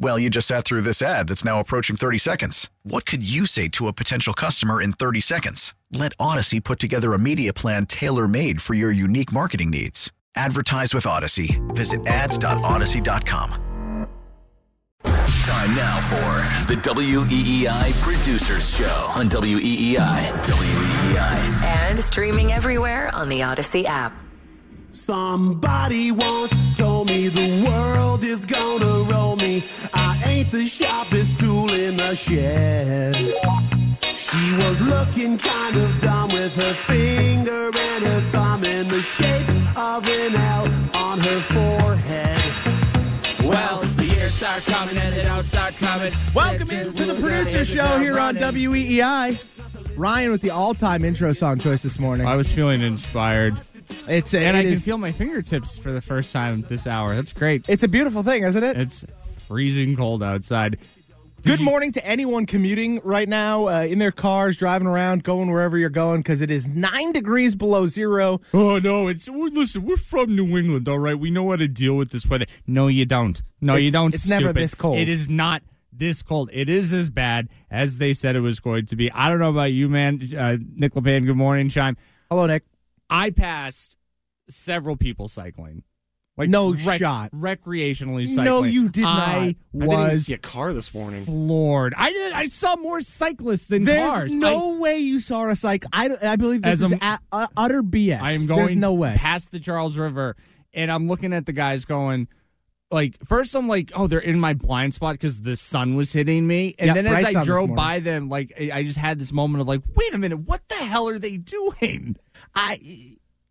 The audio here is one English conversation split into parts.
Well, you just sat through this ad that's now approaching 30 seconds. What could you say to a potential customer in 30 seconds? Let Audacy put together a media plan tailor made for your unique marketing needs. Advertise with Audacy. Visit ads.audacy.com. Time now for the WEEI Producers Show on E WEEI. WEEI. And streaming everywhere on the Audacy app. Somebody once told me the world is gonna roll me. I ain't the sharpest tool in the shed. She was looking kind of dumb with her finger and her thumb in the shape of an L on her forehead. Well, the years start coming and they don't start coming. Welcome into the producer show here on WEEI. Ryan with the all-time intro song choice this morning. I was feeling inspired. It's a, and it I can feel my fingertips for the first time this hour. That's great. It's a beautiful thing, isn't it? It's freezing cold outside. Good morning to anyone commuting right now uh, in their cars, driving around, going wherever you're going, because it is nine degrees below zero. Oh no! It's we're, listen. We're from New England, all right. We know how to deal with this weather. No, you don't. No, you don't. it's never this cold. It is not this cold. It is as bad as they said it was going to be. I don't know about you, man. Uh, Nick LePan. Good morning, Chime. Hello, Nick. I passed several people cycling. Like No rec- shot. Recreationally cycling. No, you did I not. I didn't even was see a car this morning. floored. I did. I saw more cyclists than cars. There's cars. no way you saw a cycle. I, I believe this is a, uh, utter BS. I am going There's no way. past the Charles River, and I'm looking at the guys going. Like first, I'm like, oh, they're in my blind spot because the sun was hitting me, and Yeah, then as I drove by them, like I I just had this moment of like, wait a minute, what the hell are they doing? I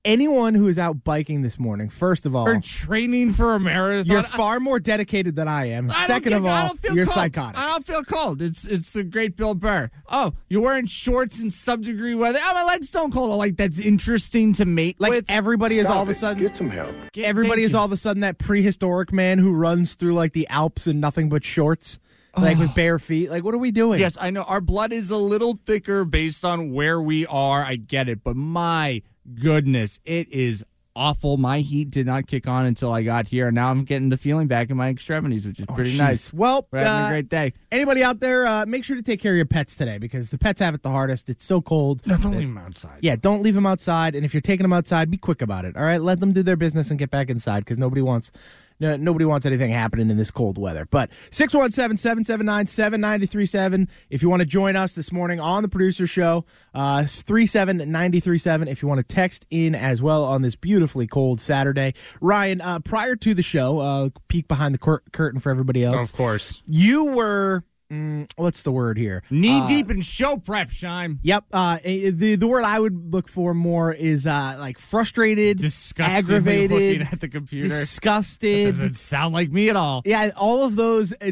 anyone who is out biking this morning, first of all, Or training for a marathon? you're far more dedicated than I am. I Second get- of all, you're cold. psychotic. I don't feel cold. It's it's the great Bill Burr. Oh, you're wearing shorts in sub degree weather. Oh, my legs don't cold. I'm like that's interesting to mate Like with. everybody is all of a sudden Get some help. Everybody thank is you. all of a sudden that prehistoric man who runs through like the Alps in nothing but shorts, like with bare feet. Like, what are we doing? Yes, I know our blood is a little thicker based on where we are. I get it, but my goodness, it is awful. My heat did not kick on until I got here, and now I'm getting the feeling back in my extremities, which is pretty jeez. nice. Well, We're having uh, a great day. Anybody out there, uh, make sure to take care of your pets today because the pets have it the hardest. It's so cold. No, don't leave them outside. Yeah, don't leave them outside. And if you're taking them outside, be quick about it. All right, let them do their business and get back inside because nobody wants. No, nobody wants anything happening in this cold weather. But 617 779 7937. If you want to join us this morning on the producer show, uh, 37937. If you want to text in as well on this beautifully cold Saturday. Ryan, uh, prior to the show, uh, peek behind the cur- curtain for everybody else. Of course, You were. Mm, what's the word here? knee Uh, deep in show prep, Shime. Yep. Uh, eh, the the word I would look for more is uh, like frustrated, aggravated, looking at the computer. disgusted. Doesn't sound like me at all. yeah, all of those uh,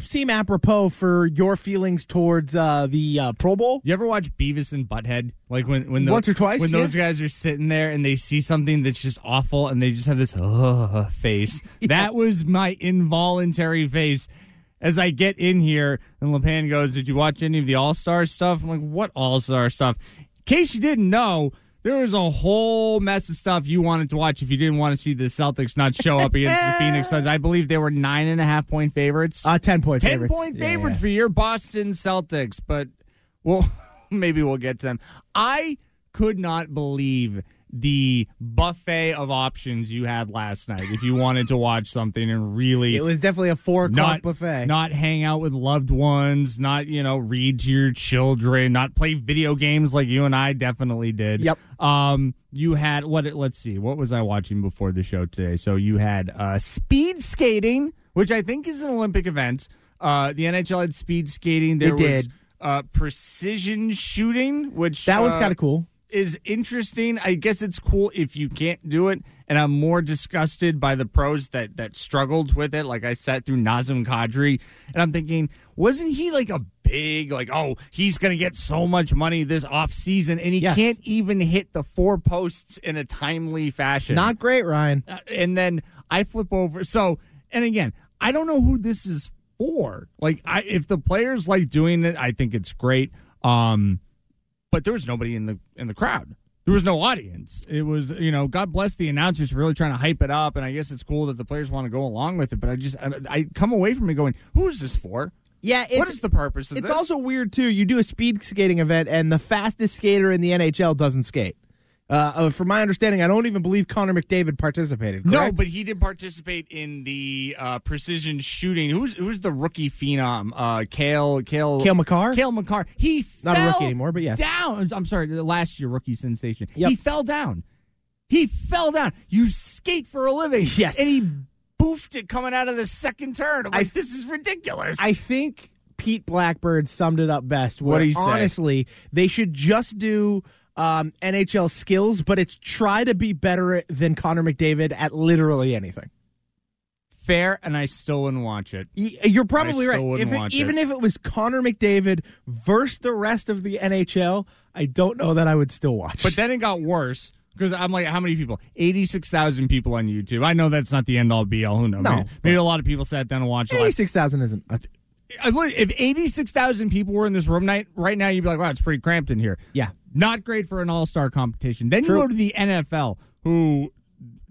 seem apropos for your feelings towards uh, the uh, Pro Bowl. You ever watch Beavis and Butthead? Like when when the, Once or twice, when yeah. those guys are sitting there and they see something that's just awful and they just have this uh, face. That was my involuntary face. As I get in here and Lepan goes, "Did you watch any of the All Star stuff?" I'm like, "What All Star stuff?" In case you didn't know. There was a whole mess of stuff you wanted to watch if you didn't want to see the Celtics not show up against the Phoenix Suns. I believe they were nine and a half point favorites. Uh, ten point 10 favorites. point Yeah, favorites yeah. for your Boston Celtics, but well, maybe we'll get to them. I could not believe the buffet of options you had last night if you wanted to watch something and really It was definitely a four o'clock not buffet. not hang out with loved ones, not you know read to your children, not play video games like you and I definitely did. Yep. Um, you had what? Let's see, what was I watching before the show today? So you had uh, speed skating which I think is an Olympic event. Uh, the NHL had speed skating. There They was did. Uh, precision shooting, which That was uh, kind of cool. Is interesting. I guess it's cool if you can't do it. And I'm more disgusted by the pros that that struggled with it. Like I sat through Nazem Kadri, and I'm thinking, wasn't he like a big like, oh, he's gonna get so much money this off season, and he Yes. can't even hit the four posts in a timely fashion. Not great, Ryan. Uh, and then I flip over. So, and again, I don't know who this is for. Like, I if the players like doing it, I think it's great. Um, but there was nobody in the in the crowd. There was no audience. It was, you know, God bless the announcers for really trying to hype it up, and I guess it's cool that the players want to go along with it. But I just, I, I come away from it going, "Who is this for? Yeah, what is the purpose of It's this?" also weird too. You do a speed skating event, and the fastest skater in the NHL doesn't skate. Uh, uh, from my understanding, I don't even believe Connor McDavid participated. No, but he did participate in the uh, precision shooting. Who's who's the rookie phenom? Uh, Cale Cale Cale Makar? Cale Makar. He Not a rookie anymore, but yes. down. I'm sorry, the last year rookie sensation. Yep. He fell down. He fell down. You skate for a living. Yes. and he boofed it coming out of the second turn. I'm like, this is ridiculous. I think Pete Blackburn summed it up best. Where What'd he say? honestly, they should just do um, NHL skills, but it's try to be better than Connor McDavid at literally anything. Fair, and I still wouldn't watch it. You're probably right. If it- even it. if it was Connor McDavid versus the rest of the NHL, I don't know that I would still watch. But then it got worse because I'm like, how many people? 86,000 people on YouTube. I know that's not the end all be all. Who knows? No, maybe, maybe a lot of people sat down and watched it. last- eighty-six thousand isn't. Uh, I look- If 86,000 people were in this room night right now, you'd be like, wow, it's pretty cramped in here. Yeah. Not great for an all star competition. Then True. you go to the NFL, who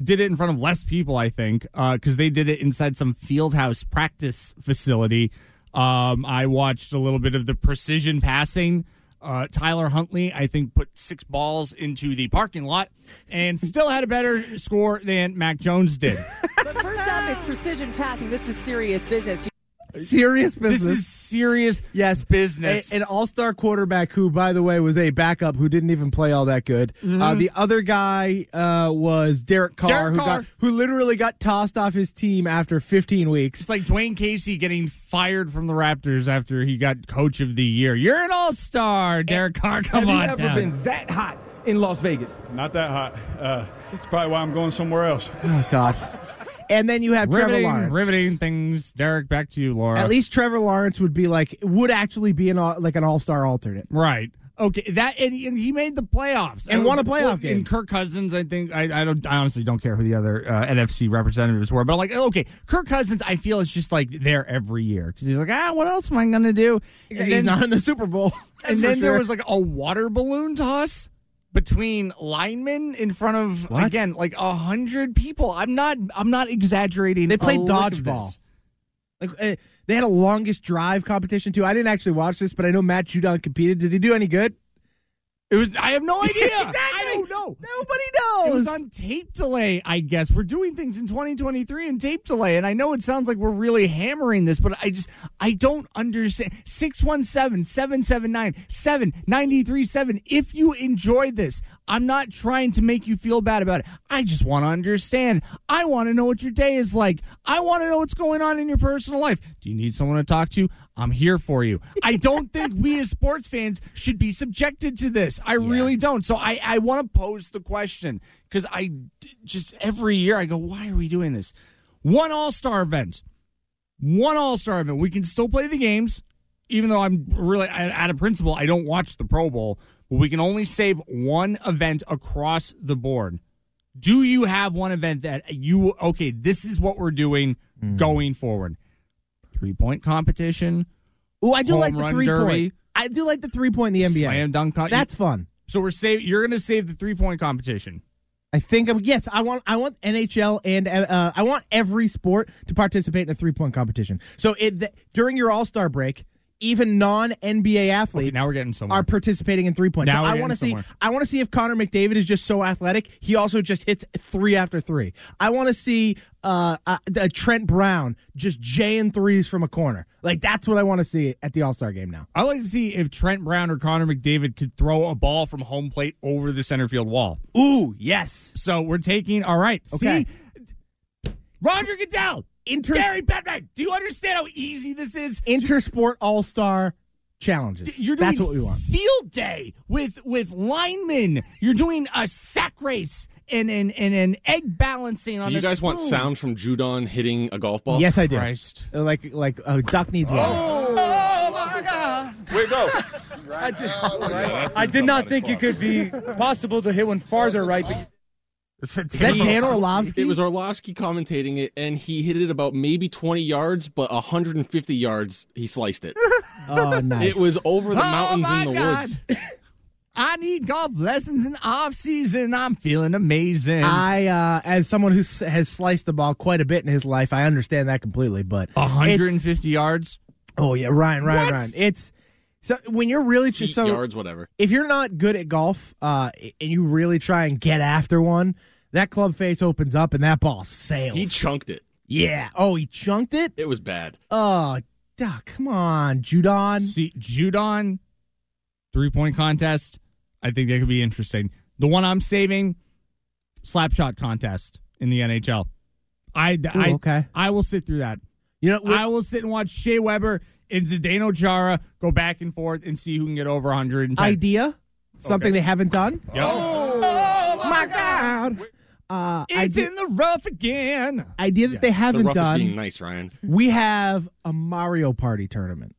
did it in front of less people, I think, because they did it inside some field house practice facility. Um, I watched a little bit of the precision passing. Uh, Tyler Huntley, I think, put six balls into the parking lot and still had a better score than Mac Jones did. But first up is precision passing. This is serious business. Serious business. This is serious yes business. A- an all-star quarterback who, by the way, was a backup who didn't even play all that good. Uh, the other guy uh, was Derek Carr, Derek who Carr. got who literally got tossed off his team after 15 weeks. It's like Dwane Casey getting fired from the Raptors after he got coach of the year. You're an all star, Derek Carr. Come Have on you ever down. been that hot in Las Vegas? Not that hot. Uh, it's probably why I'm going somewhere else. Oh God! And then you have Trevor riveting, Lawrence. riveting things. Derek, back to you, Laura. At least Trevor Lawrence would be like would actually be an all, like an all-star alternate. right. Okay, that and he, and he made the playoffs And won a playoff game. And Kirk Cousins, I think I, I don't I honestly don't care who the other uh, NFC representatives were, but I'm like, okay, Kirk Cousins, I feel is just like there every year because he's like, ah, what else am I gonna do? And He's then- not in the Super Bowl. And then there was like a water balloon toss between linemen in front of What? again like a hundred people. I'm not I'm not exaggerating. They played dodgeball. Like uh, they had a longest drive competition too. I didn't actually watch this, but I know Matt Judon competed. Did he do any good? It was. I have no idea. Exactly. Know. Nobody knows. It was on tape delay, I guess. We're doing things in 2023 in tape delay. And I know it sounds like we're really hammering this, but I just, I don't understand. 617 779 7937. If you enjoyed this, I'm not trying to make you feel bad about it. I just want to understand. I want to know what your day is like. I want to know what's going on in your personal life. Do you need someone to talk to? I'm here for you. I don't think we as sports fans should be subjected to this. I really don't. So I, I want to pose the question because I just every year I go, why are we doing this? One All Star event, one All Star event. We can still play the games, even though I'm really out of principle. I don't watch the Pro Bowl, but we can only save one event across the board. Do you have one event that you okay? This is what we're doing going forward. Three point competition. Oh, I do like the three derby, point. I do like the three point in the NBA. Slam dunk. con- That's fun. So we're save. You're going to save the three point competition. I think I'm, yes, I want I want NHL and uh, I want every sport to participate in a three point competition. So it, th- during your All Star break, even non NBA athletes now we're getting somewhere. are participating in three points. Now so we're I want to see. I want to see if Connor McDavid is just so athletic he also just hits three after three. I want to see uh, uh, uh, Trent Brown just J and threes from a corner. Like that's what I want to see at the All Star game now. I like to see if Trent Brown or Connor McDavid could throw a ball from home plate over the center field wall. Ooh, yes. So we're taking all right. Okay. See, Roger Goodell, Inter- Gary Bettman, do you understand how easy this is? Intersport All Star challenges. You're doing That's what we want. Field day with with linemen. You're doing a sack race and and, and an egg balancing on Do you a guys want sound from Judon hitting a golf ball? Yes, I do. Christ. Like like a duck needs oh! one. Oh my God! Where go? I did, I did not think it could be possible to hit one farther right. But Is that Dan Orlovsky? It was Orlovsky commentating it, and he hit it about maybe 20 yards, but 150 yards, he sliced it. Oh, nice. It was over the Oh, mountains my in the God. woods. I need golf lessons in the off season. I'm feeling amazing. I, uh, as someone who has sliced the ball quite a bit in his life, I understand that completely. But it's- 150 yards. Oh yeah, Ryan, Ryan, What? Ryan. It's so when you're really Feet, so yards, whatever. if you're not good at golf, uh, and you really try and get after one, that club face opens up and that ball sails. He chunked it. yeah. Oh, he chunked it. It was bad. Oh, duh, come on, Judon. See, Judon, three point contest. I think that could be interesting. The one I'm saving, slap shot contest in the NHL. I, I, okay. I will sit through that. You know, I will sit and watch Shea Weber and Zdeno Chara go back and forth and see who can get over 110. idea, something they haven't done. Yep. Oh, my God. Uh, It's idea, in the rough again. idea that they haven't rough is done. being nice, Ryan. we have a Mario Party tournament,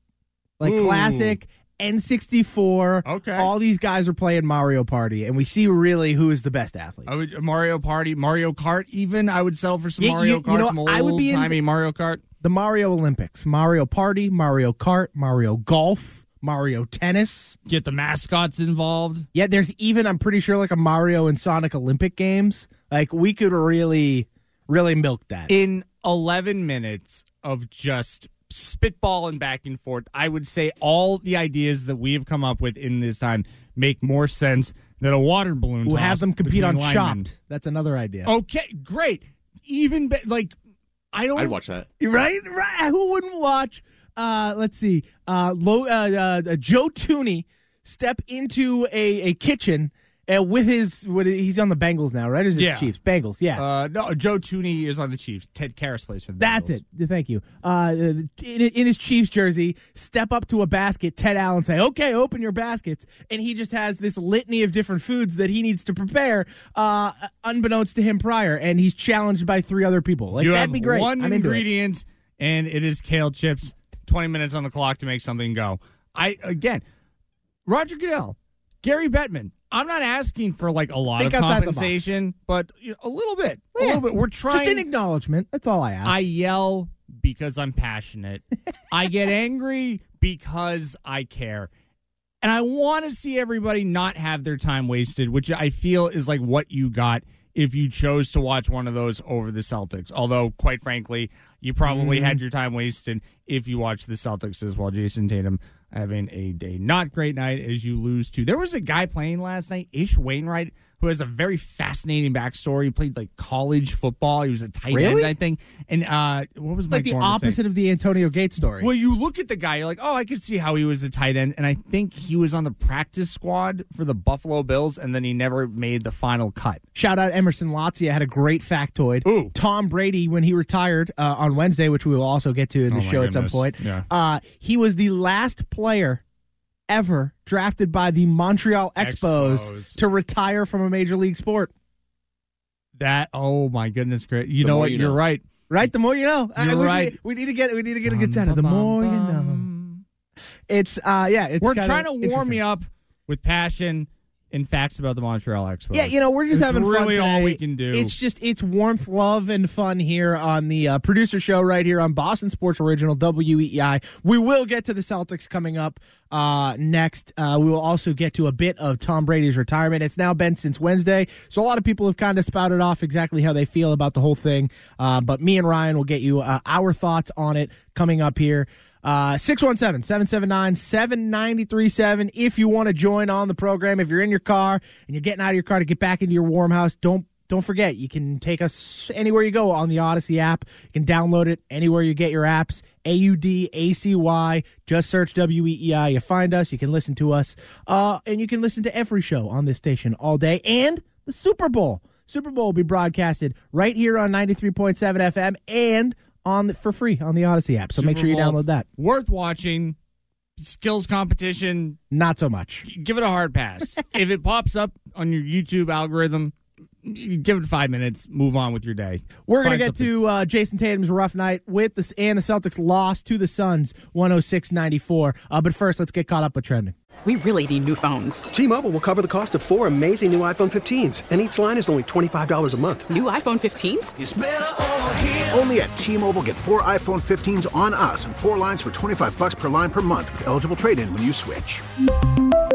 like Ooh. classic N64. Okay. all these guys are playing Mario Party, and we see really who is the best athlete. I would Mario Party, Mario Kart. Even I would sell for some Yeah, Mario you- Kart. you know, some I would be into- old-timey Mario Kart. the Mario Olympics, Mario Party, Mario Kart, Mario Golf, Mario Tennis. Get the mascots involved. Yeah, there's even I'm pretty sure like a Mario and Sonic Olympic games. Like we could really, really milk that. in 11 minutes of just spitballing back and forth, I would say all the ideas that we have come up with in this time make more sense than a water balloon. We'll have them compete on linemen. Chopped. That's another idea. Okay, great. Even be- like I don't. I'd watch that. right, right. Who wouldn't watch? Uh, let's see. Uh, Lo, uh, uh, Joe Thuney step into a, a kitchen uh, with his. What he's on the Bengals now, right? Or is it Yeah. Chiefs? Bengals. Yeah. Uh, no, Joe Thuney is on the Chiefs. Ted Karras plays for the That's Bengals. it. Thank you. Uh, in, in his Chiefs jersey, step up to a basket, Ted Allen say, "Okay, open your baskets," and he just has this litany of different foods that he needs to prepare, uh, unbeknownst to him prior, and he's challenged by three other people. Like you that'd have be great. one I'm into it. ingredient, and it is kale chips. Twenty minutes on the clock to make something go. I again, Roger Goodell, Gary Bettman. I'm not asking for like a lot Think of compensation, but you know, a little bit, a little bit. We're trying. Just an acknowledgement. That's all I ask. I yell because I'm passionate. I get angry because I care. And I want to see everybody not have their time wasted, which I feel is like what you got if you chose to watch one of those over the Celtics. Although, quite frankly, you probably Mm-hmm. had your time wasted if you watched the Celtics as well. Jayson Tatum having a day not great night as you lose to. There was a guy playing last night, Ish Wainwright, who has a very fascinating backstory. He played like college football. He was a tight Really? end, I think. And uh, what was like the Gorman saying? opposite of the Antonio Gates story. Well, you look at the guy, you're like, oh, I could see how he was a tight end. And I think he was on the practice squad for the Buffalo Bills, and then he never made the final cut. Shout out Emerson Lotzia had a great factoid. Ooh. Tom Brady, when he retired uh, on Wednesday, which we will also get to in the Oh, show at some point, Yeah. uh, he was the last player ever drafted by the Montreal Expos, Expos. to retire from a major league sport. That, oh my goodness, great. You The know what? you You're know. right. Right, the more you know. You're wish right. We, we need to get we need to get a good sound. Of the more you know. It's uh yeah. It's We're trying to warm interesting. you up with passion and facts about the Montreal Expos. Yeah, you know, we're just It's having fun really all we can do. It's just it's warmth, love, and fun here on the uh, producer show right here on Boston Sports Original WEEI. We will get to the Celtics coming up uh, next. Uh, we will also get to a bit of Tom Brady's retirement. It's now been since Wednesday, so a lot of people have kind of spouted off exactly how they feel about the whole thing. Uh, but me and Ryan will get you uh, our thoughts on it coming up here. Uh, 617 779 7937. If you want to join on the program, if you're in your car and you're getting out of your car to get back into your warm house, don't don't forget you can take us anywhere you go on the Audacy app. You can download it anywhere you get your apps. A U D A C Y. Just search W E E I. You find us. You can listen to us, uh, and you can listen to every show on this station all day. And the Super Bowl. Super Bowl will be broadcasted right here on 93.7 FM and on the, for free on the Audacy app. So make sure you Bowl, download that. Worth watching. Skills competition, Not so much. give it a hard pass. if it pops up on your YouTube algorithm, give it five minutes, move on with your day. We're going to Find get to uh, Jayson Tatum's rough night with the and the Celtics lost to the Suns 106-94. Uh, but first, let's get caught up with trending. We really need new phones. T-Mobile will cover the cost of four amazing new iPhone 15s, and each line is only $25 a month. New iPhone 15s? Only at T-Mobile get four iPhone 15s on us and four lines for 25 bucks per line per month with eligible trade-in when you switch.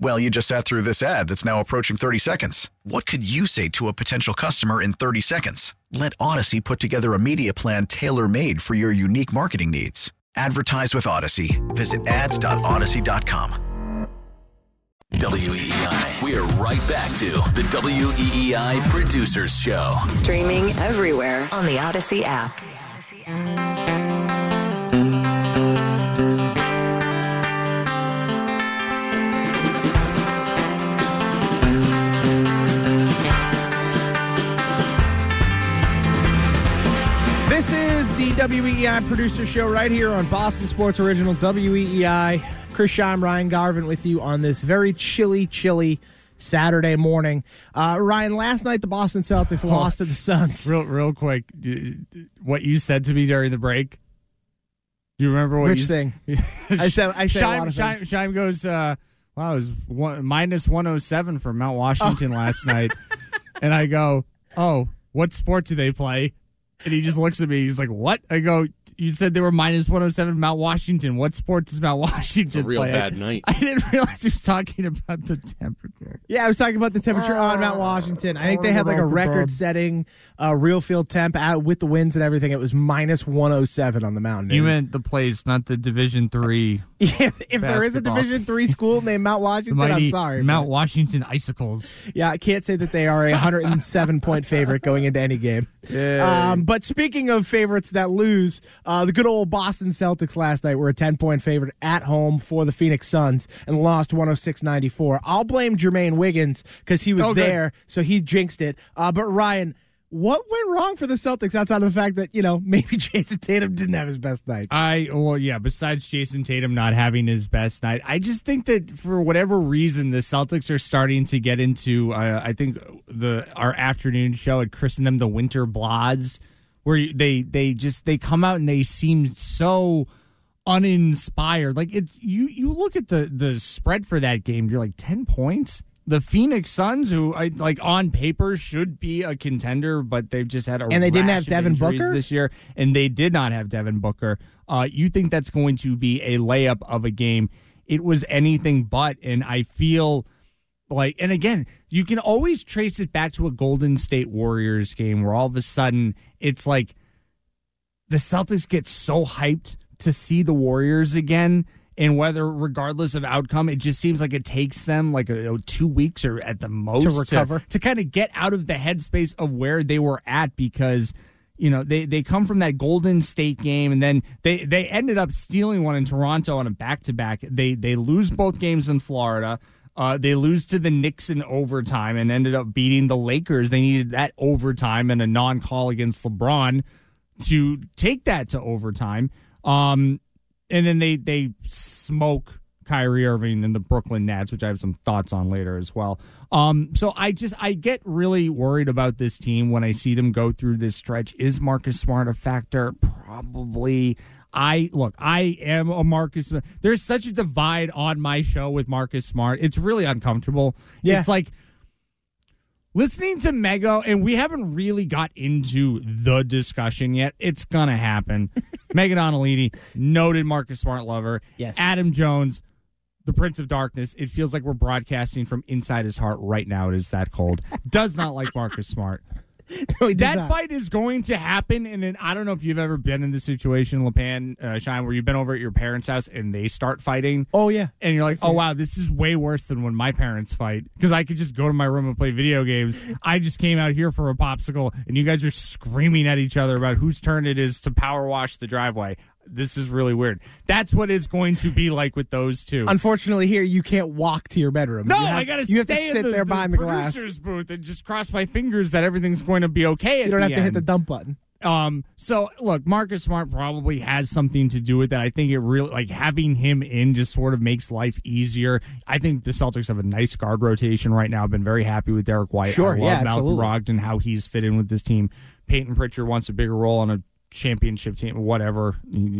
Well, you just sat through this ad that's now approaching 30 seconds. What could you say to a potential customer in 30 seconds? Let Audacy put together a media plan tailor made for your unique marketing needs. Advertise with Audacy. Visit ads.audacy.com. WEEI. We are right back to the WEEI Producers Show. Streaming everywhere on the Audacy app. WEEI producer show right here on Boston Sports Original WEEI. Chris Scheim, Ryan Garvin with you on this very chilly, chilly Saturday morning. Uh, Ryan, last night the Boston Celtics lost to the Suns. Real, real quick, what you said to me during the break. Do you remember what Which you thing? I said- I said a Shime, lot of Shime, things. Shime goes, uh, "Wow, it was one, minus one hundred seven for Mount Washington Oh. last night," and I go, "Oh, what sport do they play?" And he just looks at me. He's like, "What?" I go, "You said they were minus one hundred seven Mount Washington. What sports is Mount Washington It's a real play?" bad night. I didn't realize he was talking about the temperature. Yeah, I was talking about the temperature on Mount Washington. I think they had like a record-setting uh, real field temp out with the winds and everything. It was minus 107 on the mountain. You meant the place, not the Division Three. if, if there is a. Division three school named Mount Washington, I'm sorry. Mount but- Washington Icicles. Yeah, I can't say that they are a 107 point favorite going into any game. Um, but speaking of favorites that lose, uh, the good old Boston Celtics last night were a 10 point favorite at home for the Phoenix Suns and lost 106 94. I'll blame Jermaine Wiggins because he was Oh, there, so he jinxed it. Uh, but Ryan, what went wrong for the Celtics outside of the fact that, you know, maybe Jayson Tatum didn't have his best night? I well, yeah. Besides Jayson Tatum not having his best night, I just think that for whatever reason, the Celtics are starting to get into. Uh, I think the our afternoon show had christened them the Winter Bloods, where they they just they come out and they seem so uninspired. Like it's you you look at the the spread for that game, you're like ten points. The Phoenix Suns, who I like on paper should be a contender, but they've just had a And they didn't have Devin Booker? this year, and they did not have Devin Booker. Uh, you think that's going to be a layup of a game? It was anything but, and I feel like, and again, you can always trace it back to a Golden State Warriors game where all of a sudden it's like the Celtics get so hyped to see the Warriors again. And whether, regardless of outcome, it just seems like it takes them like a, know, two weeks or at the most to recover. to, kind of get out of the headspace of where they were at because you know they, they come from that Golden State game and then they, they ended up stealing one in Toronto on a back to back. They they lose both games in Florida. Uh, they lose to the Knicks in overtime and ended up beating the Lakers. They needed that overtime and a non call against LeBron to take that to overtime. Um, and then they they smoke Kyrie Irving and the Brooklyn Nets, which I have some thoughts on later as well. Um, so I just I get really worried about this team when I see them go through this stretch. Is Marcus Smart a factor? Probably. I look, I am a Marcus. Smart. There's such a divide on my show with Marcus Smart. It's really uncomfortable. Yeah. It's like listening to Mego, and we haven't really got into the discussion yet. It's gonna happen. Megan Donnelly, noted Marcus Smart lover. Yes. Adam Jones, the Prince of Darkness. It feels like we're broadcasting from inside his heart right now. It is that cold. Does not like Marcus Smart. No, that not. fight is going to happen, and then, I don't know if you've ever been in this situation, Lepan, uh, Shine, where you've been over at your parents' house and they start fighting. Oh yeah, and you're like, oh wow, this is way worse than when my parents fight because I could just go to my room and play video games. I just came out here for a popsicle, and you guys are screaming at each other about whose turn it is to power wash the driveway. This is really weird. That's what it's going to be like with those two. Unfortunately, here you can't walk to your bedroom. No, You have- I gotta you have to sit the, there the behind the glass. producer's booth and just cross my fingers that everything's going to be okay. At You don't have to hit the dump button. Um, so look, Marcus Smart probably has something to do with that. I think it really like having him in just sort of makes life easier. I think the Celtics have a nice guard rotation right now. I've been very happy with Derrick White. Sure, I love yeah, Malcolm absolutely. Brogdon, how he's fit in with this team. Payton Pritchard wants a bigger role on a championship team, whatever.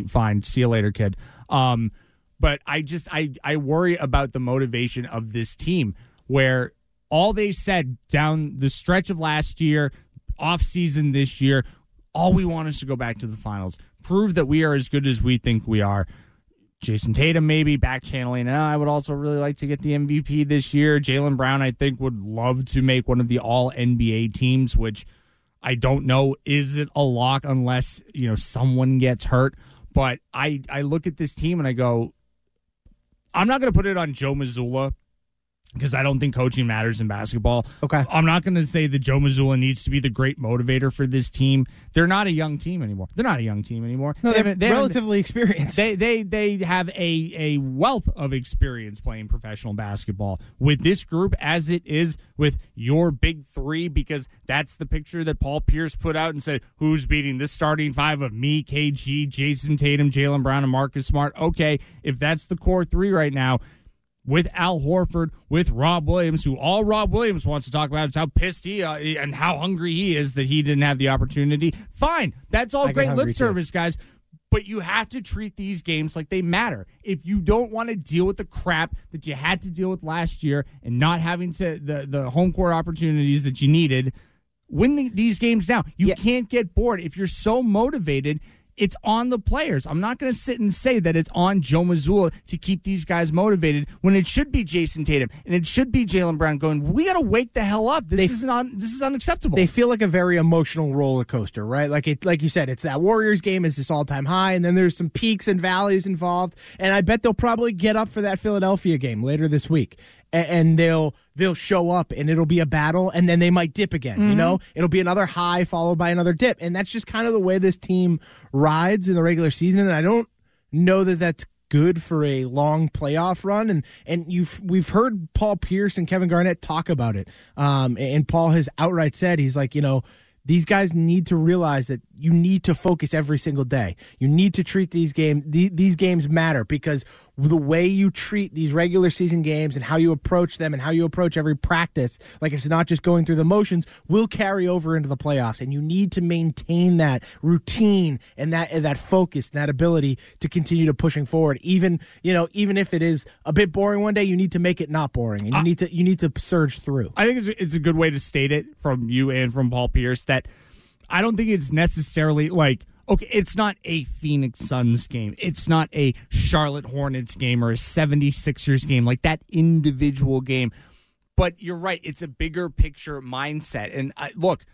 Fine, see you later, kid. Um, but I just I I worry about the motivation of this team where all they said down the stretch of last year, off season this year, all we want is to go back to the finals, prove that we are as good as we think we are. Jayson Tatum maybe back channeling. Uh, I would also really like to get the MVP this year. Jaylen Brown, I think, would love to make one of the All NBA teams, which I don't know is it a lock unless you know someone gets hurt. But I I look at this team and I go, I'm not going to put it on Joe Mazzulla because I don't think coaching matters in basketball. Okay. I'm not going to say that Joe Mazzulla needs to be the great motivator for this team. They're not a young team anymore. They're not a young team anymore. No, They they're they relatively experienced. They they they have a a wealth of experience playing professional basketball with this group as it is with your big three because that's the picture that Paul Pierce put out and said who's beating this starting five of me, KG, Jayson Tatum, Jaylen Brown, and Marcus Smart. Okay, if that's the core three right now. With Al Horford, with Rob Williams, who all Rob Williams wants to talk about is how pissed he uh, and how hungry he is that he didn't have the opportunity. Fine, that's all I great lip too. service, guys but you have to treat these games like they matter. If you don't want to deal with the crap that you had to deal with last year and not having to the, the home court opportunities that you needed, win the, these games now. You can't get bored. If you're so motivated, it's on the players. I'm not going to sit and say that it's on Joe Mazzulla to keep these guys motivated when it should be Jayson Tatum and it should be Jaylen Brown going, we got to wake the hell up. This They- is not this is unacceptable. They feel like a very emotional roller coaster, right? Like it, like you said, it's that Warriors game is this all time high, and then there's some peaks and valleys involved. And I bet they'll probably get up for that Philadelphia game later this week, and, they'll they'll show up, and it'll be a battle, and then they might dip again. You Mhm. know, it'll be another high followed by another dip, and that's just kind of the way this team rides in the regular season. And I don't know that that's good for a long playoff run and and you've we've heard Paul Pierce and Kevin Garnett talk about it um and Paul has outright said he's like you know these guys need to realize that you need to focus every single day. You need to treat these games. The, these games matter because the way you treat these regular season games and how you approach them and how you approach every practice, like it's not just going through the motions, will carry over into the playoffs. And you need to maintain that routine and that and that focus, and that ability to continue to pushing forward. Even you know, even if it is a bit boring one day, you need to make it not boring, and you need to you need to surge through. I think it's a, it's a good way to state it from you and from Paul Pierce that I don't think it's necessarily like okay, it's not a Phoenix Suns game. It's not a Charlotte Hornets game or a 76ers game like that individual game. But you're right, it's a bigger picture mindset. And I, look,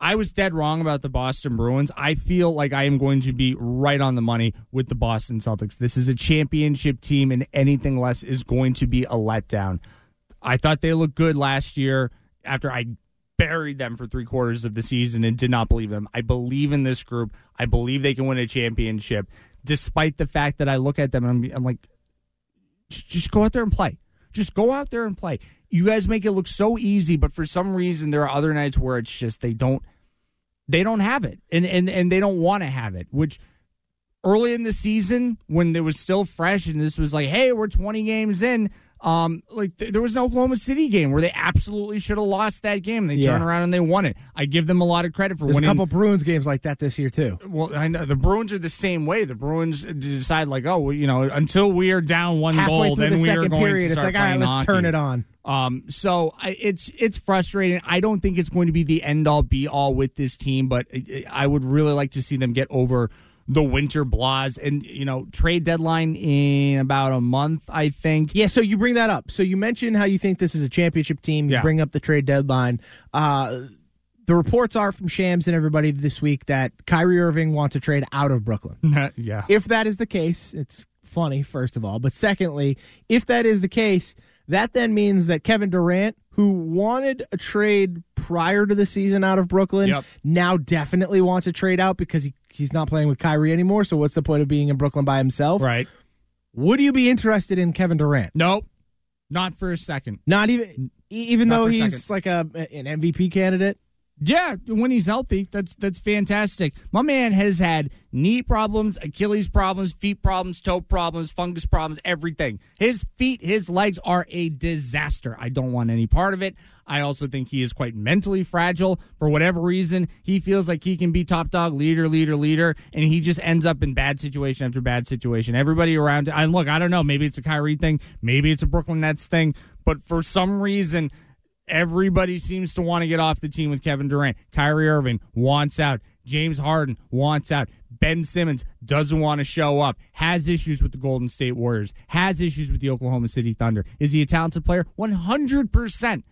I was dead wrong about the Boston Bruins. I feel like I am going to be right on the money with the Boston Celtics. This is a championship team, and anything less is going to be a letdown. I thought they looked good last year after I buried them for three quarters of the season and did not believe them. I believe in this group. I believe they can win a championship, despite the fact that I look at them and I'm, I'm like, "Just- go out there and play. Just go out there and play. You guys make it look so easy, but for some reason there are other nights where it's just they don't they don't have it and and, and they don't want to have it, which early in the season when it was still fresh and this was like, hey, we're 20 games in. Um, like th- there was an Oklahoma City game where they absolutely should have lost that game. They Yeah. turned around and they won it. I give them a lot of credit for There's a couple Bruins games like that this year too. well, I know the Bruins are the same way. The Bruins decide like, oh, well, you know, until we are down one Halfway goal, then the we are going period, to it's start like, all right, let's hockey. turn it on. Um, so I, it's it's frustrating. I don't think it's going to be the end all be all with this team, but I- I would really like to see them get over the winter blahs and you know trade deadline in about a month. I think. Yeah, so you bring that up. So you mentioned how you think this is a championship team. You Yeah. bring up the trade deadline. Uh, the reports are from Shams and everybody this week that Kyrie Irving wants to trade out of Brooklyn. yeah. If that is the case, it's funny, first of all. But secondly, if that is the case, that then means that Kevin Durant, who wanted a trade prior to the season out of Brooklyn, Yep. now definitely wants a trade out because he, he's not playing with Kyrie anymore. So what's the point of being in Brooklyn by himself? Right. Would you be interested in Kevin Durant? Nope. Not for a second. Not even, even Not though he's second. like a an MVP candidate. Yeah, when he's healthy, that's that's fantastic. My man has had knee problems, Achilles problems, feet problems, toe problems, fungus problems, everything. His feet, his legs are a disaster. I don't want any part of it. I also think he is quite mentally fragile. For whatever reason, he feels like he can be top dog, leader, leader, leader, and he just ends up in bad situation after bad situation. Everybody around, and look, I don't know, maybe it's a Kyrie thing, maybe it's a Brooklyn Nets thing, but for some reason, Everybody seems to want to get off the team with Kevin Durant. Kyrie Irving wants out. James Harden wants out. Ben Simmons doesn't want to show up. Has issues with the Golden State Warriors. Has issues with the Oklahoma City Thunder. Is he a talented player? 100%.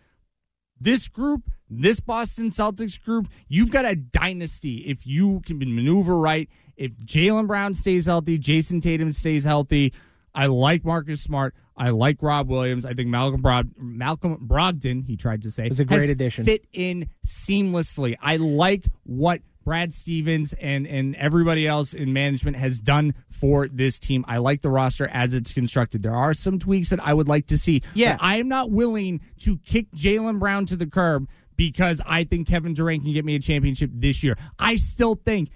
This group, this Boston Celtics group, you've got a dynasty if you can maneuver right. If Jaylen Brown stays healthy, Jayson Tatum stays healthy. I like Marcus Smart. I like Rob Williams. I think Malcolm Brog- Malcolm Brogdon, he tried to say, Was a great addition. Fit in seamlessly. I like what Brad Stevens and and everybody else in management has done for this team. I like the roster as it's constructed. There are some tweaks that I would like to see. Yeah. But I am not willing to kick Jaylen Brown to the curb because I think Kevin Durant can get me a championship this year. I still think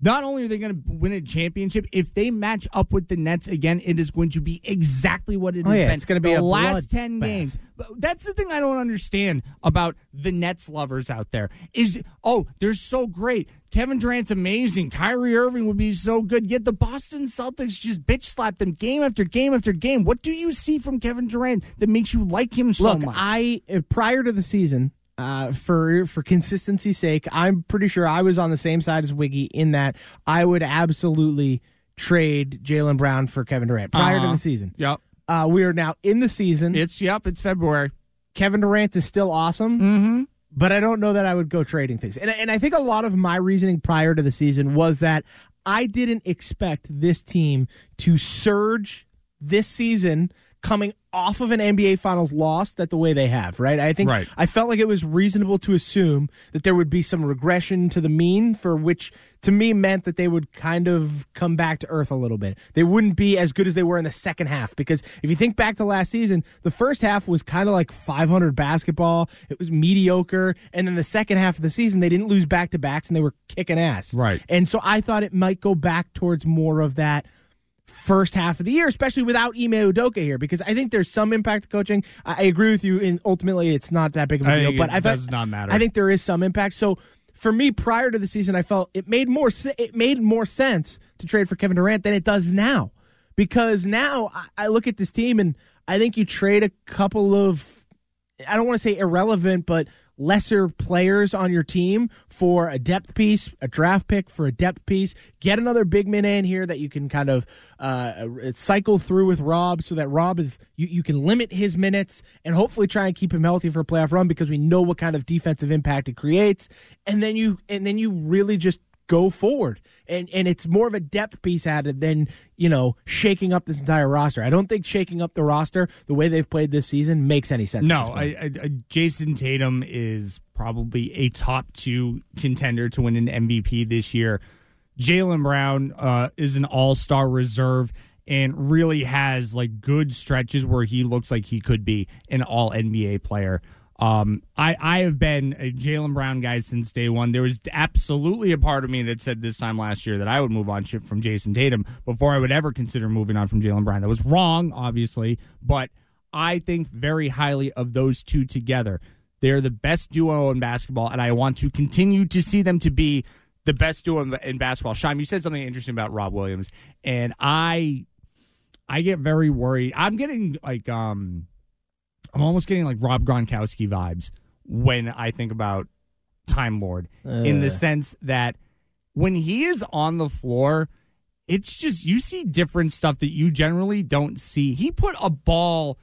not only are they going to win a championship, if they match up with the Nets again, it is going to be exactly what it Oh, has yeah, been. it's gonna be the last ten bloodbath. games. But that's the thing I don't understand about the Nets lovers out there is oh they're so great. Kevin Durant's amazing. Kyrie Irving would be so good. Yet the Boston Celtics just bitch slapped them game after game after game. What do you see from Kevin Durant that makes you like him so Look, much? I uh, prior to the season, uh, for for consistency's sake, I'm pretty sure I was on the same side as Wiggy in that I would absolutely trade Jaylen Brown for Kevin Durant prior to Uh-huh. the season. Yep. Uh, we are now in the season. It's yep. It's February. Kevin Durant is still awesome. Mm-hmm. But I don't know that I would go trading things. And, and I think a lot of my reasoning prior to the season was that I didn't expect this team to surge this season coming off of an NBA Finals loss that the way they have, right? I think Right. I felt like it was reasonable to assume that there would be some regression to the mean, for which to me meant that they would kind of come back to earth a little bit. They wouldn't be as good as they were in the second half because if you think back to last season, the first half was kind of like 500 basketball. It was mediocre, and then the second half of the season they didn't lose back to backs and they were kicking ass. Right. And so I thought it might go back towards more of that first half of the year, especially without Ime Udoka here, because I think there's some impact to coaching. I I agree with you, and ultimately it's not that big of a deal. think But I does not matter. I think there is some impact. So for me, prior to the season, I felt it made more it made more sense to trade for Kevin Durant than it does now, because now I, I look at this team and I think you trade a couple of I don't want to say irrelevant, but lesser players on your team for a depth piece, a draft pick for a depth piece. Get another big man in here that you can kind of uh, cycle through with Rob, so that Rob is you, you can limit his minutes and hopefully try and keep him healthy for a playoff run because we know what kind of defensive impact it creates. And then you and then you really just go forward and and it's more of a depth piece added than you know shaking up this entire roster i don't think shaking up the roster the way they've played this season makes any sense No. I, I, I, Jayson Tatum is probably a top two contender to win an MVP this year. Jaylen Brown uh, is an all star reserve and really has like good stretches where he looks like he could be an all NBA player. Um, I, I have been a Jaylen Brown guy since day one. There was absolutely a part of me that said this time last year that I would move on ship from Jayson Tatum before I would ever consider moving on from Jaylen Brown. That was wrong, obviously, but I think very highly of those two together. They're the best duo in basketball, and I want to continue to see them to be the best duo in, in basketball. Shime, you said something interesting about Rob Williams, and I, I get very worried. I'm getting like, um, I'm almost getting like Rob Gronkowski vibes when I think about Time Lord, in the Uh. sense that when he is on the floor, it's just you see different stuff that you generally don't see. He put a ball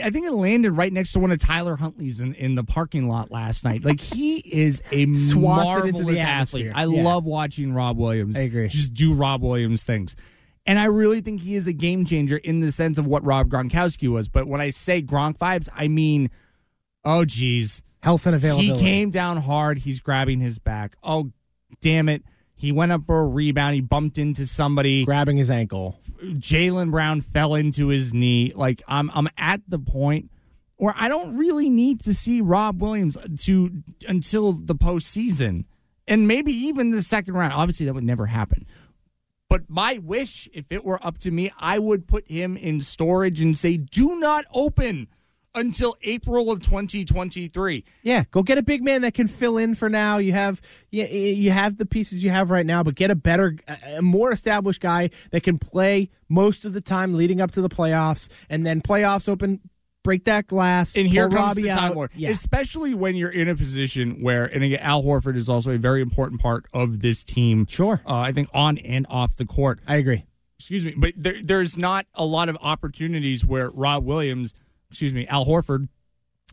I think it landed right next to one of Tyler Huntley's in, in the parking lot last night. Like he is a Swats it into the marvelous athlete. I Yeah. love watching Rob Williams. I agree. Just do Rob Williams things. And I really think he is a game changer in the sense of what Rob Gronkowski was. But when I say Gronk vibes, I mean, oh geez, Health and availability. he came down hard. He's grabbing his back. Oh, damn it. He went up for a rebound. He bumped into somebody. grabbing his ankle. Jaylen Brown fell into his knee. Like I'm I'm at the point where I don't really need to see Rob Williams to until the postseason. And maybe even the second round. Obviously that would never happen. But my wish, if it were up to me, I would put him in storage and say, do not open until April of 2023. Yeah, go get a big man that can fill in for now. You have you, you have the pieces you have right now, but get a better, a more established guy that can play most of the time leading up to the playoffs, and then playoffs open, break that glass, And here comes Robbie the time out. lord. Yeah. Especially when you're in a position where, and again, Al Horford is also a very important part of this team. Sure. Uh, I think on and off the court. I agree. Excuse me. But there, there's not a lot of opportunities where Rob Williams, excuse me, Al Horford,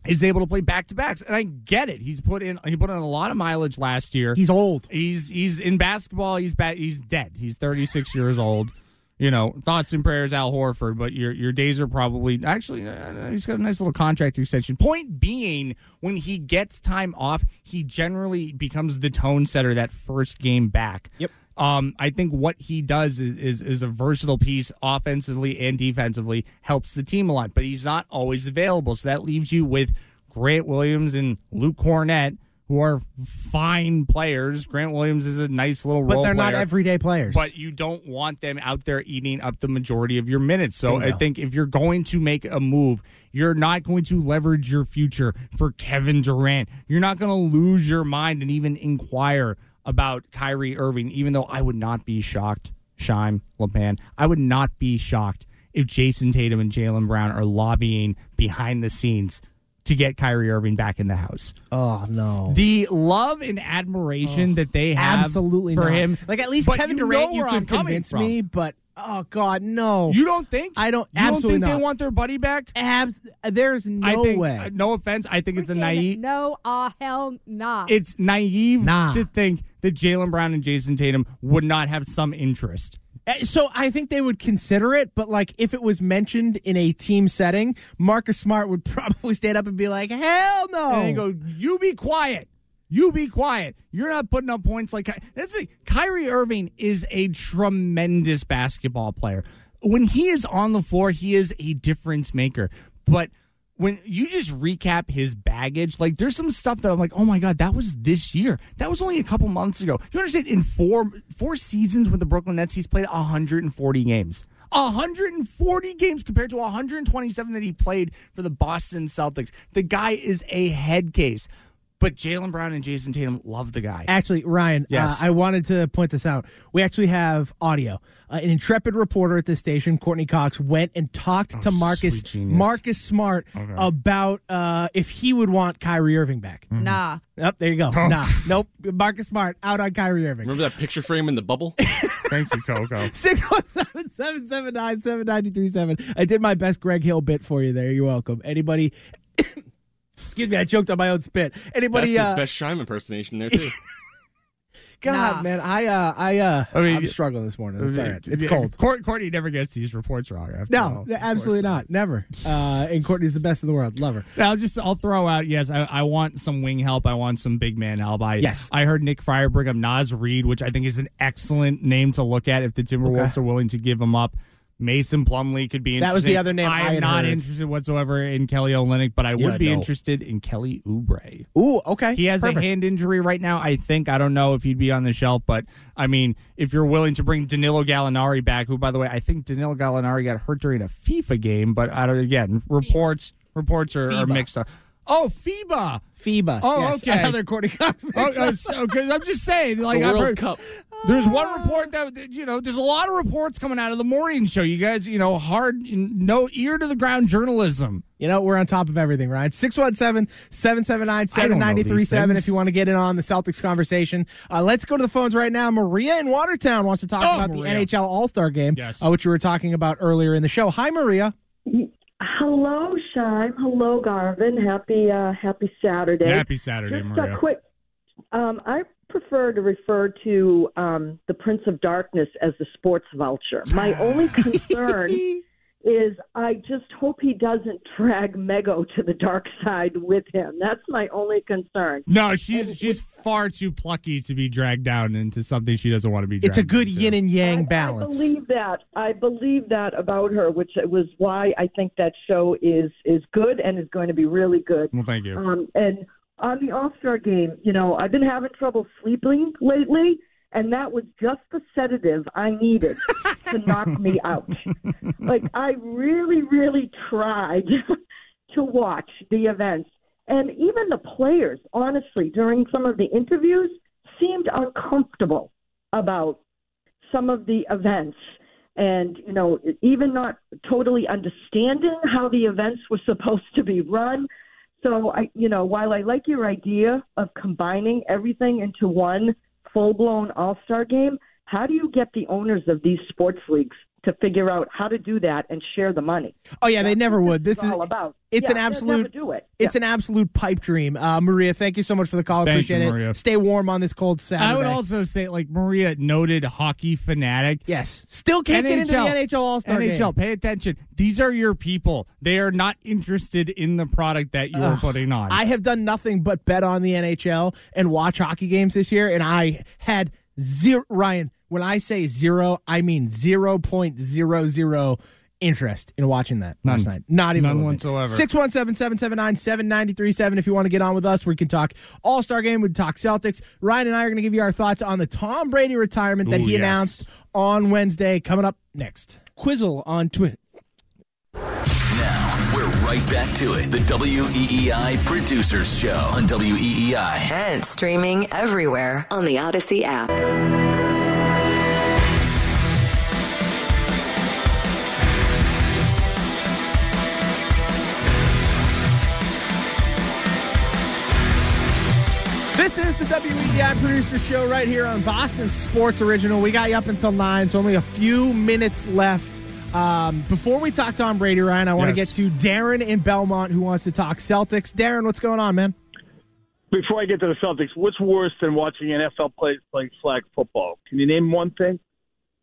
is able to play back to backs. And I get it. He's put in he put in a lot of mileage last year. He's old. He's he's in basketball, he's ba- he's dead. He's 36 years old. You know, thoughts and prayers, Al Horford. But your your days are probably actually. Uh, he's got a nice little contract extension. Point being, when he gets time off, he generally becomes the tone setter that first game back. Yep. Um, I think what he does is, is is a versatile piece, offensively and defensively, helps the team a lot. But he's not always available, so that leaves you with Grant Williams and Luke Kornet, who are fine players. Grant Williams is a nice little But role but they're not everyday players. But you don't want them out there eating up the majority of your minutes. So I think if you're going to make a move, you're not going to leverage your future for Kevin Durant. You're not going to lose your mind and even inquire about Kyrie Irving, even though I would not be shocked, Shime, LePan, I would not be shocked if Jayson Tatum and Jaylen Brown are lobbying behind the scenes to get Kyrie Irving back in the house. oh no. The love and admiration that they have Absolutely for not. him. Like at least But Kevin you Durant, you where could I'm coming convince from. me, but oh god, no. You don't think? I don't. You don't absolutely think not. they want their buddy back? Abs- there's no I think, way. uh, no offense, I think it's a naive. No, ah, hell nah. It's naive Nah. to think that Jaylen Brown and Jayson Tatum would not have some interest. Uh, So I think they would consider it, but like if it was mentioned in a team setting, Marcus Smart would probably stand up and be like, "Hell no!" And they go, "You be quiet. You be quiet. You're not putting up points like Ky-" that's the Kyrie Irving is a tremendous basketball player. When he is on the floor, he is a difference maker. But when you just recap his baggage, like there's some stuff that I'm like, oh my god, that was this year. That was only a couple months ago. You understand? In four four seasons with the Brooklyn Nets, he's played 140 games. 140 games compared to 127 that he played for the Boston Celtics. The guy is a head case. But Jaylen Brown and Jayson Tatum love the guy. Actually, Ryan, Yes. uh, I wanted to point this out. We actually have audio. Uh, an intrepid reporter at this station, Courtney Cox, went and talked to Marcus Oh, sweet genius. Marcus Smart about uh, if he would want Kyrie Irving back. Mm-hmm. Nah. Yep, there you go. Nah, nope. Marcus Smart out on Kyrie Irving. Remember that picture frame in the bubble? Thank you, Coco. 617 779 7937. I did my best Greg Hill bit for you there. You're welcome. Anybody. Excuse me, I choked on my own spit. That's Anybody. his Uh, best Shime impersonation there too. God, Nah. man, I, uh, I, uh, I mean, I'm struggling this morning. It's all right. It's Yeah, cold. Court, Courtney never gets these reports wrong. After No, all. Of absolutely course not. Never. Uh, and Courtney's the best in the world. Love her. I'll just I'll throw out yes I, I want some wing help I want some big man help I Yes. I heard Nick Friar bring up Naz Reid which I think is an excellent name to look at if the Timberwolves Okay. are willing to give him up Mason Plumlee could be. That was the other name I I am had not heard. interested whatsoever in Kelly Olynyk, but I Yeah, would be no. interested in Kelly Oubre. Ooh, okay. He has Perfect. a hand injury right now. I think I don't know if he'd be on the shelf, but I mean, if you're willing to bring Danilo Gallinari back, who by the way I think Danilo Gallinari got hurt during a FIFA game, but I don't again reports reports are, are FIBA. mixed up. Oh, FIBA. FIBA. Oh, yes. okay. Another Courtney Cox. Oh, uh, so, 'cause I'm just saying, like the I've World heard, Cup. There's one report that that, you know, there's a lot of reports coming out of the morning show. You guys, you know, hard, no ear to the ground journalism. You know, we're on top of everything, Ryan. 617 779 7937 if you want to get in on the Celtics conversation. Uh, let's go to the phones right now. Maria in Watertown wants to talk Oh, about Maria. the NHL All Star game, Yes. uh, which we were talking about earlier in the show. Hi, Maria. Hello, Shime. Hello, Garvin. Happy uh, Happy Saturday. Happy Saturday, Just Maria. a quick. Um, I prefer to refer to um, the Prince of Darkness as the sports vulture. My only concern is I just hope he doesn't drag Mego to the dark side with him. That's my only concern. No, she's she's far too plucky to be dragged down into something she doesn't want to be. It's a good into. yin and yang I balance. I believe that. I believe that about her, which was why I think that show is is good and is going to be really good. Well, thank you. Um, and on the All Star game, you know, I've been having trouble sleeping lately, and that was just the sedative I needed to knock me out. Like I really, really tried to watch the events, and even the players, honestly, during some of the interviews, seemed uncomfortable about some of the events and you know even not totally understanding how the events were supposed to be run so i you know while i like your idea of combining everything into one full blown all-star game how do you get the owners of these sports leagues to figure out how to do that and share the money Oh yeah, they never would. This is all about It's Yeah, an they'll never absolute. do it. It's an absolute pipe dream. Uh, Maria, thank you so much for the call. Thank Appreciate you, it. Maria. Stay warm on this cold Saturday. I would also say, like Maria, noted hockey fanatic. Yes, still can't get into the NHL All-Star NHL, game. pay attention. These are your people. They are not interested in the product that you're putting on. I have done nothing but bet on the NHL and watch hockey games this year, and I had zero. Ryan, when I say zero, I mean zero point zero zero interest in watching that last None. night. Not even None whatsoever. 617-779-7937 if you want to get on with us. We can talk All-Star game, we can talk Celtics. Ryan and I are going to give you our thoughts on the Tom Brady retirement that Ooh, he yes. announced on Wednesday. Coming up next. Quizzle on Twitter. Now, we're right back to it. The WEEI Producers Show on E WEEI. And streaming everywhere on the Audacy app. This is the WEEI Producer Show right here on Boston Sports Original. We got you up until 9, so only a few minutes left. Um, before we talk Tom Brady, Ryan, I want to Yes. get to Darren in Belmont who wants to talk Celtics. Darren, what's going on, man? Before I get to the Celtics, what's worse than watching NFL players play flag football? Can you name one thing?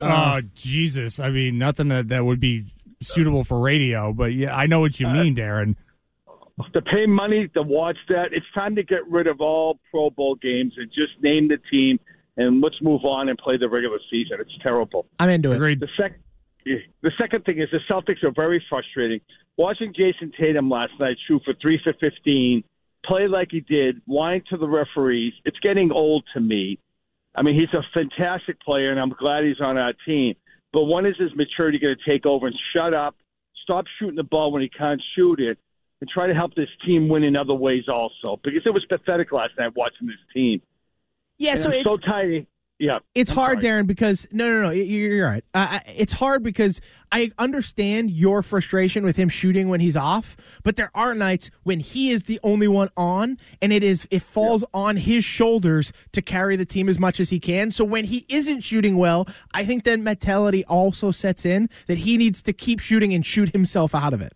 Oh Jesus! I mean, nothing that, that would be suitable for radio, but yeah, I know what you mean, Darren. To pay money to watch that, it's time to get rid of all Pro Bowl games and just name the team and let's move on and play the regular season. It's terrible. I'm into it. The sec- the second thing is the Celtics are very frustrating. Watching Jayson Tatum last night shoot for three for fifteen, play like he did, whine to the referees. It's getting old to me. I mean, he's a fantastic player, and I'm glad he's on our team. But when is his maturity going to take over and shut up, stop shooting the ball when he can't shoot it, and try to help this team win in other ways also? Because it was pathetic last night watching this team. Yeah, And so I'm it's so tired. Yeah, It's I'm hard, sorry. Darren, because no, no, no, you're, you're right. Uh, it's hard because I understand your frustration with him shooting when he's off, but there are nights when he is the only one on, and it is it falls on his shoulders to carry the team as much as he can. So when he isn't shooting well, I think that mentality also sets in that he needs to keep shooting and shoot himself out of it.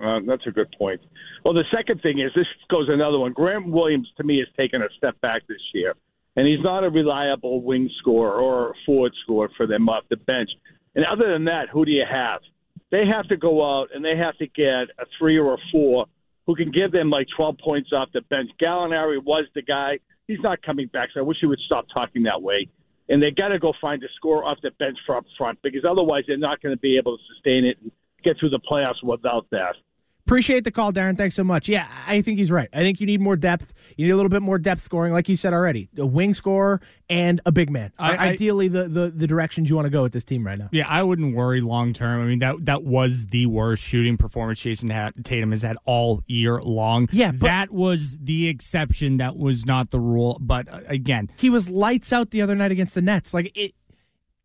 Uh, that's a good point. Well, the second thing is this goes another one. Grant Williams to me has taken a step back this year, and he's not a reliable wing scorer or forward scorer for them off the bench. And other than that, who do you have? They have to go out and they have to get a three or a four who can give them like 12 points off the bench. Gallinari was the guy. He's not coming back, so I wish he would stop talking that way. And they got to go find a score off the bench for up front because otherwise they're not going to be able to sustain it and get through the playoffs without that. Appreciate the call, Darren. Thanks so much. Yeah, I think he's right. I think you need more depth. You need a little bit more depth scoring, like you said already. A wing scorer and a big man. I- I- Ideally, the, the the directions you want to go with this team right now. Yeah, I wouldn't worry long term. I mean that that was the worst shooting performance Jayson Tatum has had all year long. Yeah, that was the exception. That was not the rule. But uh, again, He was lights out the other night against the Nets. Like it,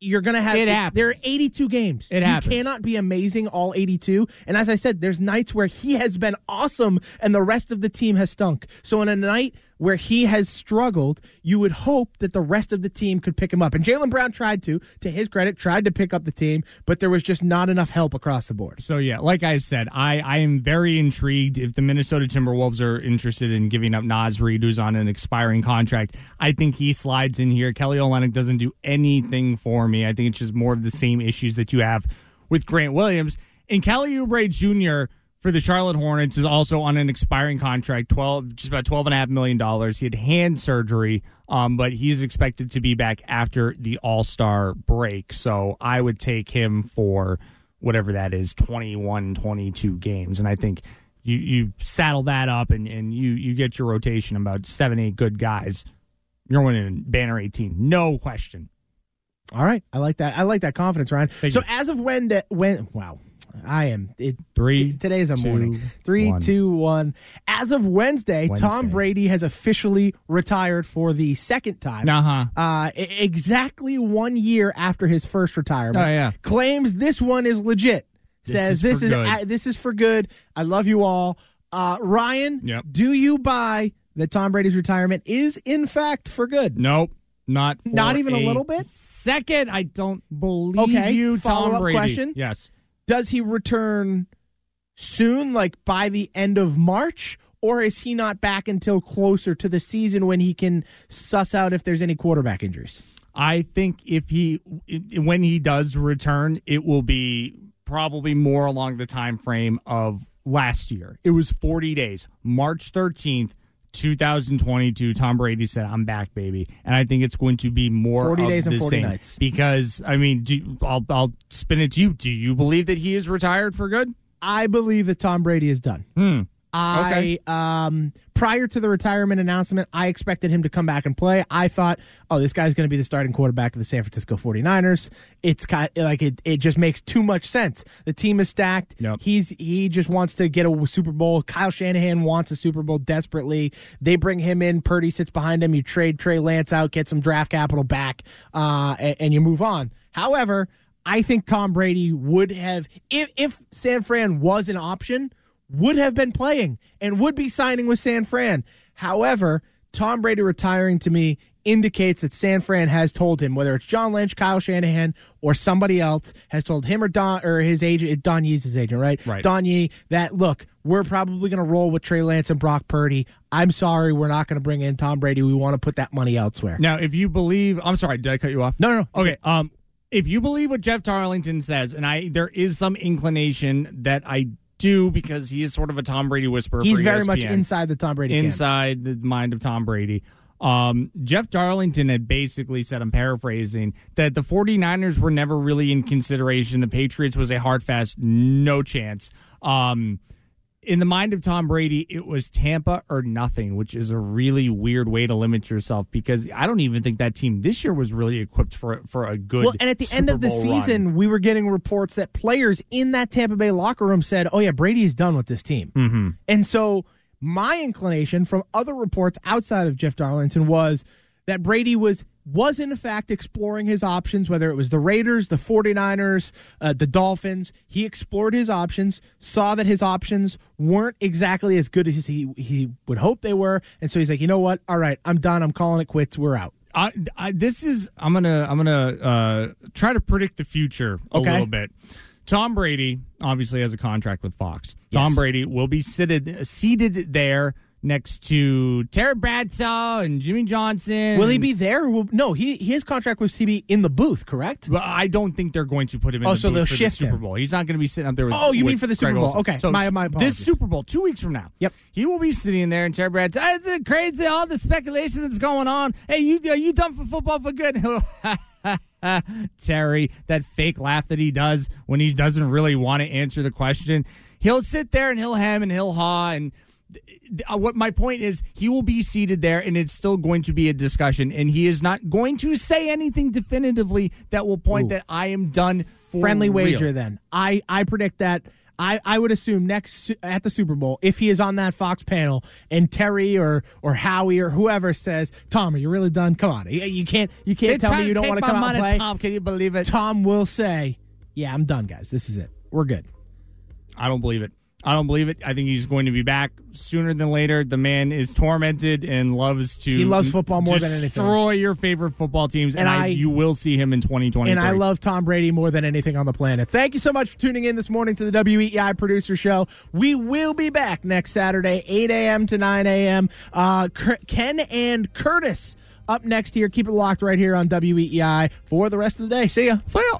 you're gonna have. It happens. There are 82 games. It you happens. cannot be amazing all 82. And as I said, there's nights where he has been awesome and the rest of the team has stunk. So in a night where he has struggled, you would hope that the rest of the team could pick him up. And Jaylen Brown tried to, to his credit, tried to pick up the team, but there was just not enough help across the board. So yeah, like I said, I, I am very intrigued if the Minnesota Timberwolves are interested in giving up Naz Reid, who's on an expiring contract. I think he slides in here. Kelly Olynyk doesn't do anything for me. I think it's just more of the same issues that you have with Grant Williams. And Kelly Oubre Jr. for the Charlotte Hornets is also on an expiring contract, twelve just about twelve and a half million dollars. He had hand surgery, um, but he's expected to be back after the All Star break. So I would take him for whatever that is, 21, 22 games. And I think you, you saddle that up and, and you, you get your rotation about seven, eight good guys. You're winning banner 18. No question. All right, I like that. I like that confidence, Ryan. Thank so you. as of when, when wow, I am it. Three, today's a two, morning. Three, one. two, one. As of Wednesday, Tom Brady has officially retired for the second time. Uh-huh. Uh, exactly one year after his first retirement. Oh, yeah. Claims this one is legit. This Says is this is this is for good. I love you all. Uh, Ryan, Yep. do you buy that Tom Brady's retirement is in fact for good? Nope. Not for Not even a little bit? Second, I don't believe Okay, you, Tom Brady. question? Yes. Does he return soon, like by the end of March, or is he not back until closer to the season when he can suss out if there's any quarterback injuries? I think if he when he does return, it will be probably more along the time frame of last year. It was 40 days. March 13th, 2022, Tom Brady said, "I'm back, baby." And I think it's going to be more 40 of days and 40 same. nights. Because I mean, do, I'll I'll spin it to you. Do you believe that he is retired for good? I believe that Tom Brady is done. Hmm. I um prior to the retirement announcement, I expected him to come back and play. I thought, oh, this guy's going to be the starting quarterback of the San Francisco 49ers. It's kind like it it just makes too much sense. The team is stacked. Yep. He's he just wants to get a Super Bowl. Kyle Shanahan wants a Super Bowl desperately. They bring him in, Purdy sits behind him, you trade Trey Lance out, get some draft capital back, uh and, and you move on. However, I think Tom Brady would have if if San Fran was an option, would have been playing and would be signing with San Fran. However, Tom Brady retiring to me indicates that San Fran has told him, whether it's John Lynch, Kyle Shanahan, or somebody else, has told him or Don or his agent, Don Yee's his agent, right? Right. Don Yee, that look, we're probably going to roll with Trey Lance and Brock Purdy. I'm sorry, we're not going to bring in Tom Brady. We want to put that money elsewhere. Now, if you believe, I'm sorry, did I cut you off? No, no, no. Okay. Um, if you believe what Jeff Darlington says, and I, there is some inclination that I do because he is sort of a Tom Brady whisperer. He's very much inside the Tom Brady camp. inside the mind of Tom Brady. Um, Jeff Darlington had basically said, I'm paraphrasing, that the 49ers were never really in consideration. The Patriots was a hard, fast, no chance. Um, in the mind of Tom Brady, it was Tampa or nothing, which is a really weird way to limit yourself because I don't even think that team this year was really equipped for for a good. Well, and at the end of the Bowl run. season, we were getting reports that players in that Tampa Bay locker room said, "Oh yeah, Brady's done with this team." Mm-hmm. And so, my inclination from other reports outside of Jeff Darlington was that Brady was was in fact exploring his options whether it was the Raiders, the 49ers, uh, the Dolphins. He explored his options, saw that his options weren't exactly as good as he he would hope they were, and so he's like, "You know what? All right, I'm done. I'm calling it quits. We're out." I, I, this is I'm gonna I'm gonna uh, try to predict the future a Okay. little bit. Tom Brady obviously has a contract with Fox. Tom Brady will be seated seated there next to Terry Bradshaw and Jimmy Johnson. Will he be there? Will, no, he his contract was to be in the booth, correct? But I don't think they're going to put him in Oh, the so they'll shift the Super him. He's not going to be sitting up there with Oh, you mean for the Greg Super Bowl. Olsen. Okay. So My- my This. Super Bowl, two weeks from now. Yep. He will be sitting in there and Terry Bradshaw, "Ah, the crazy, all the speculation that's going on. Hey, you are you done for football for good? Terry, that fake laugh that he does when he doesn't really want to answer the question. He'll sit there and he'll hem and he'll haw and Uh, what my point is he will be seated there and it's still going to be a discussion and he is not going to say anything definitively that will point Ooh. that I am done for Friendly real. wager then. I I predict that I, I would assume next at the Super Bowl, if he is on that Fox panel and Terry or or Howie or whoever says, "Tom, are you really done? Come on, you, you can't you They're can't tell me you don't want to come out money, and play." Tom, can you believe it? Tom will say, "Yeah, I'm done, guys. This is it. We're good." I don't believe it. I don't believe it. I think he's going to be back sooner than later. The man is tormented and loves to. He loves football more than anything. Destroy your favorite football teams, and, And I, I- you will see him in 2020. And I love Tom Brady more than anything on the planet. Thank you so much for tuning in this morning to the WEEI Producer Show. We will be back next Saturday, 8 a.m. to 9 a.m. Uh, Cur- Ken and Curtis up next here. Keep it locked right here on WEEI for the rest of the day. See ya. See ya.